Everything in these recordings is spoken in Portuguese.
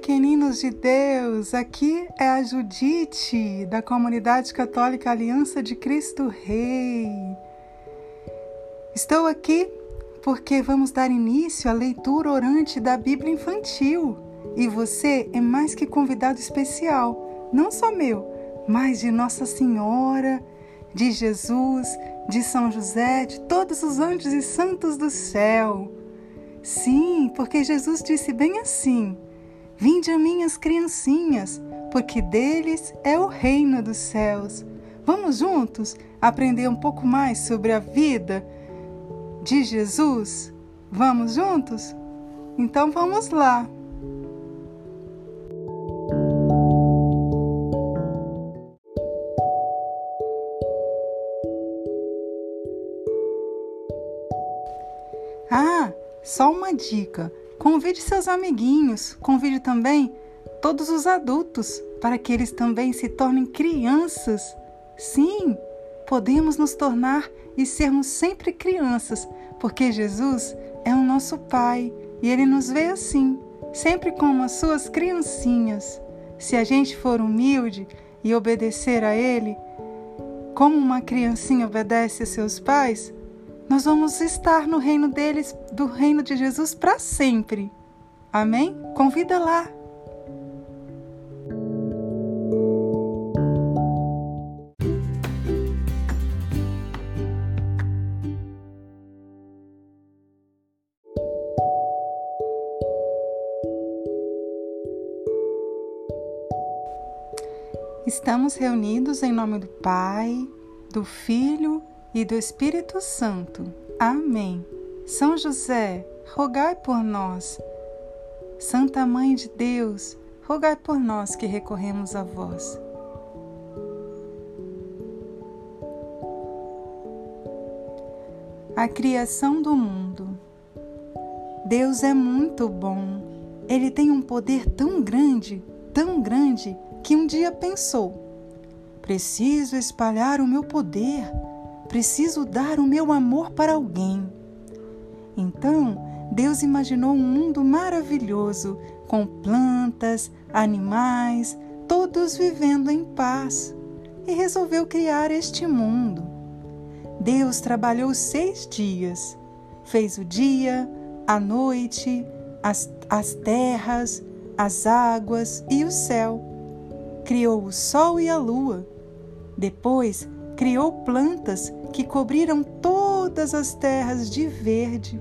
pequeninos de Deus! Aqui é a Judite, da Comunidade Católica Aliança de Cristo Rei. Estou aqui porque vamos dar início à leitura orante da Bíblia Infantil e você é mais que convidado especial, não só meu, mas de Nossa Senhora, de Jesus, de São José, de todos os anjos e santos do céu. Sim, porque Jesus disse bem assim: Vinde a minhas criancinhas, porque deles é o reino dos céus. Vamos juntos aprender um pouco mais sobre a vida de Jesus? Vamos juntos? Então vamos lá. Ah, só uma dica: convide seus amiguinhos, convide também todos os adultos para que eles também se tornem crianças. Sim, podemos nos tornar e sermos sempre crianças, porque Jesus é o nosso Pai e Ele nos vê assim, sempre como as suas criancinhas. Se a gente for humilde e obedecer a Ele, como uma criancinha obedece a seus pais, nós vamos estar no reino deles, do reino de Jesus para sempre. Amém? Convida lá. Estamos reunidos em nome do Pai, do Filho e do Espírito Santo. Amém. São José, rogai por nós. Santa Mãe de Deus, rogai por nós que recorremos a vós. A criação do mundo. Deus é muito bom. Ele tem um poder tão grande, tão grande, que um dia pensou: preciso espalhar o meu poder Preciso dar o meu amor para alguém. Então, Deus imaginou um mundo maravilhoso, com plantas, animais, todos vivendo em paz, e resolveu criar este mundo. Deus trabalhou seis dias. Fez o dia, a noite, as, as terras, as águas e o céu. Criou o sol e a lua. Depois, criou plantas que cobriram todas as terras de verde.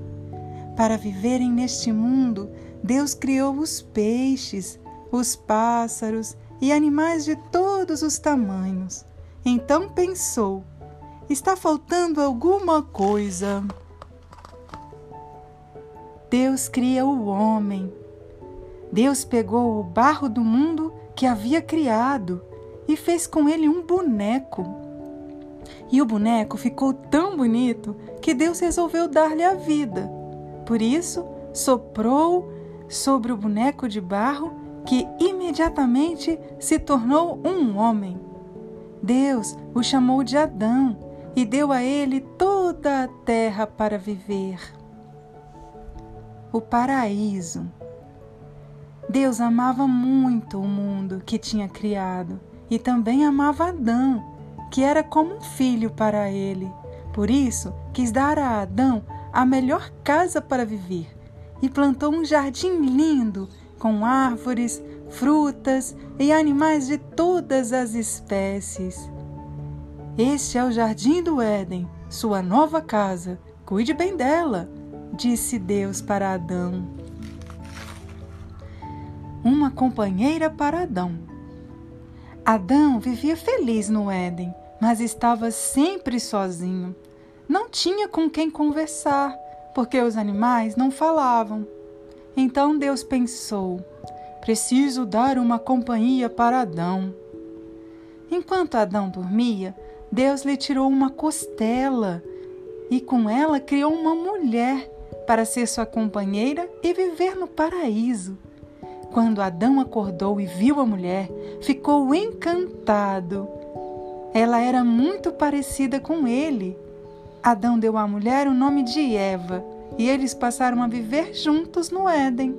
Para viverem neste mundo, Deus criou os peixes, os pássaros e animais de todos os tamanhos. Então pensou: está faltando alguma coisa. Deus cria o homem. Deus pegou o barro do mundo que havia criado e fez com ele um boneco e o boneco ficou tão bonito que Deus resolveu dar-lhe a vida. Por isso, soprou sobre o boneco de barro, que imediatamente se tornou um homem. Deus o chamou de Adão e deu a ele toda a terra para viver. O paraíso. Deus amava muito o mundo que tinha criado e também amava Adão que era como um filho para ele. Por isso, quis dar a Adão a melhor casa para viver e plantou um jardim lindo com árvores, frutas e animais de todas as espécies. Este é o jardim do Éden, sua nova casa. Cuide bem dela, disse Deus para Adão. Uma companheira para Adão. Adão vivia feliz no Éden, mas estava sempre sozinho. Não tinha com quem conversar, porque os animais não falavam. Então Deus pensou: preciso dar uma companhia para Adão. Enquanto Adão dormia, Deus lhe tirou uma costela e com ela criou uma mulher para ser sua companheira e viver no paraíso. Quando Adão acordou e viu a mulher, ficou encantado. Ela era muito parecida com ele. Adão deu à mulher o nome de Eva e eles passaram a viver juntos no Éden.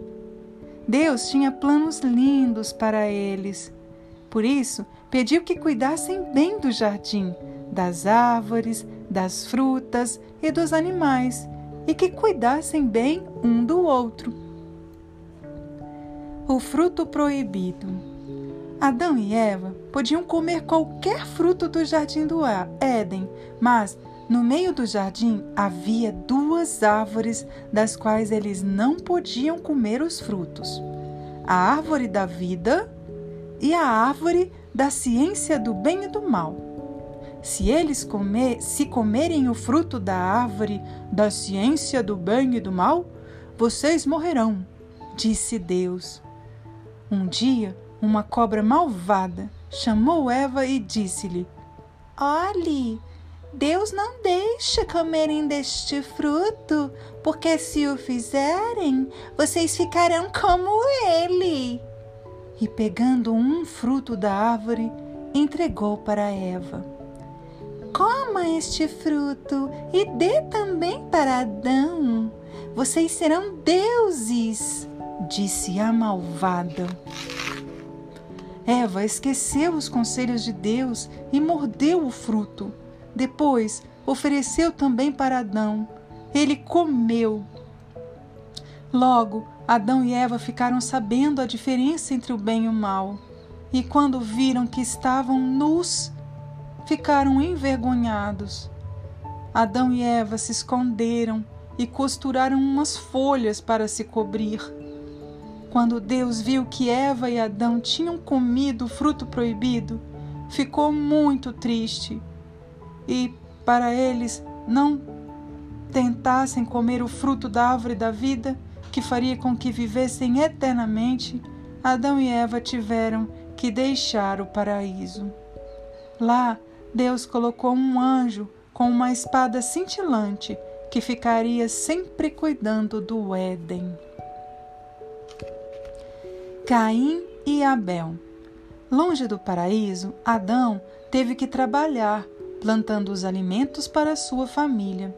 Deus tinha planos lindos para eles. Por isso, pediu que cuidassem bem do jardim, das árvores, das frutas e dos animais, e que cuidassem bem um do outro. O fruto proibido. Adão e Eva podiam comer qualquer fruto do jardim do Éden, mas no meio do jardim havia duas árvores das quais eles não podiam comer os frutos: a árvore da vida e a árvore da ciência do bem e do mal. Se eles comer, se comerem o fruto da árvore da ciência do bem e do mal, vocês morrerão, disse Deus. Um dia, uma cobra malvada chamou Eva e disse-lhe: Olhe, Deus não deixa comerem deste fruto, porque se o fizerem, vocês ficarão como ele. E pegando um fruto da árvore, entregou para Eva. Coma este fruto e dê também para Adão. Vocês serão deuses, disse a malvada. Eva esqueceu os conselhos de Deus e mordeu o fruto. Depois, ofereceu também para Adão. Ele comeu. Logo, Adão e Eva ficaram sabendo a diferença entre o bem e o mal. E quando viram que estavam nus, ficaram envergonhados. Adão e Eva se esconderam e costuraram umas folhas para se cobrir. Quando Deus viu que Eva e Adão tinham comido o fruto proibido, ficou muito triste e para eles não tentassem comer o fruto da árvore da vida, que faria com que vivessem eternamente, Adão e Eva tiveram que deixar o paraíso. Lá, Deus colocou um anjo com uma espada cintilante que ficaria sempre cuidando do Éden. Caim e Abel. Longe do paraíso, Adão teve que trabalhar plantando os alimentos para sua família.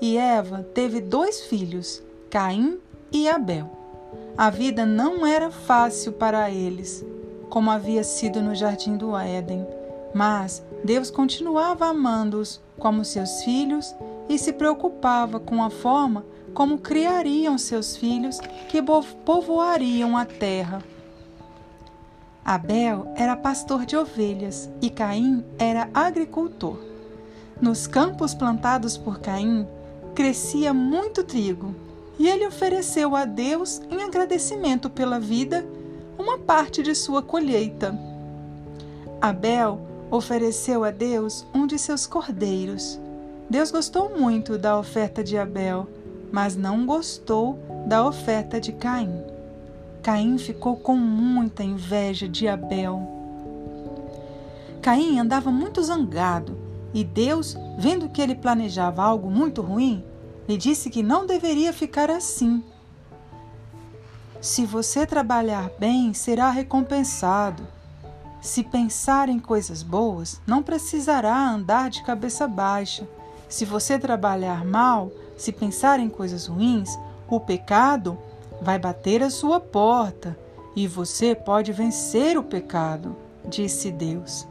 E Eva teve dois filhos, Caim e Abel. A vida não era fácil para eles, como havia sido no jardim do Éden, mas Deus continuava amando-os como seus filhos e se preocupava com a forma como criariam seus filhos que povoariam a terra. Abel era pastor de ovelhas e Caim era agricultor. Nos campos plantados por Caim crescia muito trigo e ele ofereceu a Deus, em agradecimento pela vida, uma parte de sua colheita. Abel ofereceu a Deus um de seus cordeiros. Deus gostou muito da oferta de Abel, mas não gostou da oferta de Caim. Caim ficou com muita inveja de Abel. Caim andava muito zangado e Deus, vendo que ele planejava algo muito ruim, lhe disse que não deveria ficar assim. Se você trabalhar bem, será recompensado. Se pensar em coisas boas, não precisará andar de cabeça baixa. Se você trabalhar mal, se pensar em coisas ruins, o pecado vai bater à sua porta e você pode vencer o pecado, disse Deus.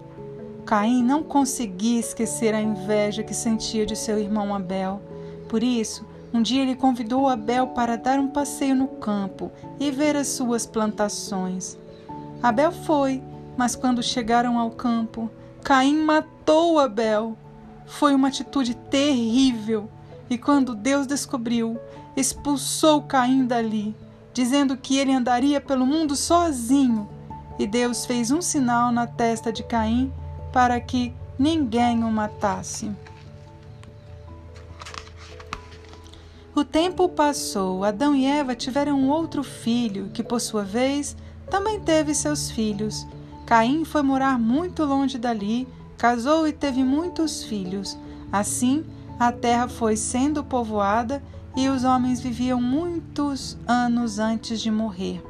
Caim não conseguia esquecer a inveja que sentia de seu irmão Abel. Por isso, um dia ele convidou Abel para dar um passeio no campo e ver as suas plantações. Abel foi, mas quando chegaram ao campo, Caim matou Abel. Foi uma atitude terrível, e quando Deus descobriu, expulsou Caim dali, dizendo que ele andaria pelo mundo sozinho. E Deus fez um sinal na testa de Caim para que ninguém o matasse. O tempo passou, Adão e Eva tiveram um outro filho, que por sua vez também teve seus filhos. Caim foi morar muito longe dali, casou e teve muitos filhos. Assim, a terra foi sendo povoada e os homens viviam muitos anos antes de morrer.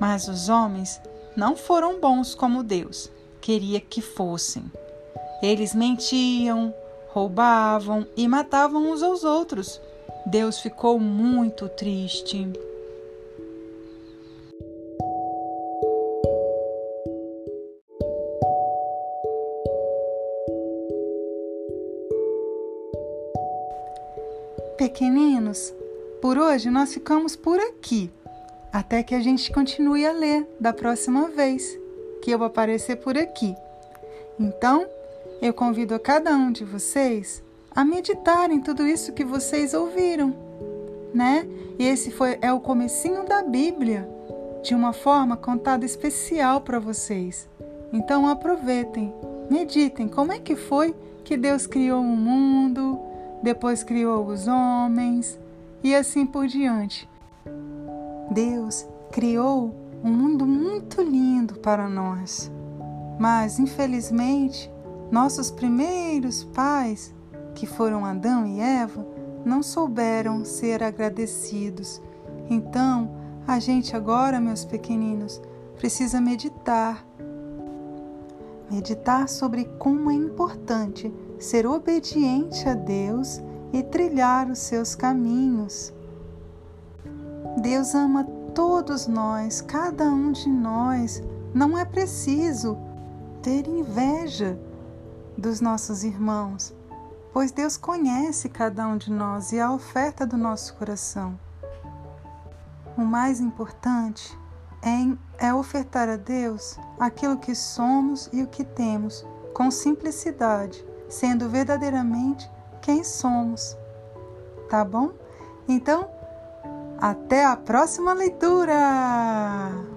Mas os homens não foram bons como Deus queria que fossem. Eles mentiam, roubavam e matavam uns aos outros. Deus ficou muito triste. Pequeninos, por hoje nós ficamos por aqui, até que a gente continue a ler da próxima vez que eu aparecer por aqui. Então, eu convido a cada um de vocês a meditar em tudo isso que vocês ouviram, né? E esse foi é o comecinho da Bíblia, de uma forma contada especial para vocês. Então aproveitem, meditem como é que foi que Deus criou o mundo, depois criou os homens e assim por diante. Deus criou um mundo muito lindo para nós, mas infelizmente nossos primeiros pais, que foram Adão e Eva, não souberam ser agradecidos. Então, a gente agora, meus pequeninos, precisa meditar meditar sobre como é importante ser obediente a Deus e trilhar os seus caminhos. Deus ama todos nós, cada um de nós. Não é preciso ter inveja dos nossos irmãos, pois Deus conhece cada um de nós e a oferta do nosso coração. O mais importante é, é ofertar a Deus aquilo que somos e o que temos, com simplicidade, sendo verdadeiramente quem somos. Tá bom? Então, até a próxima leitura!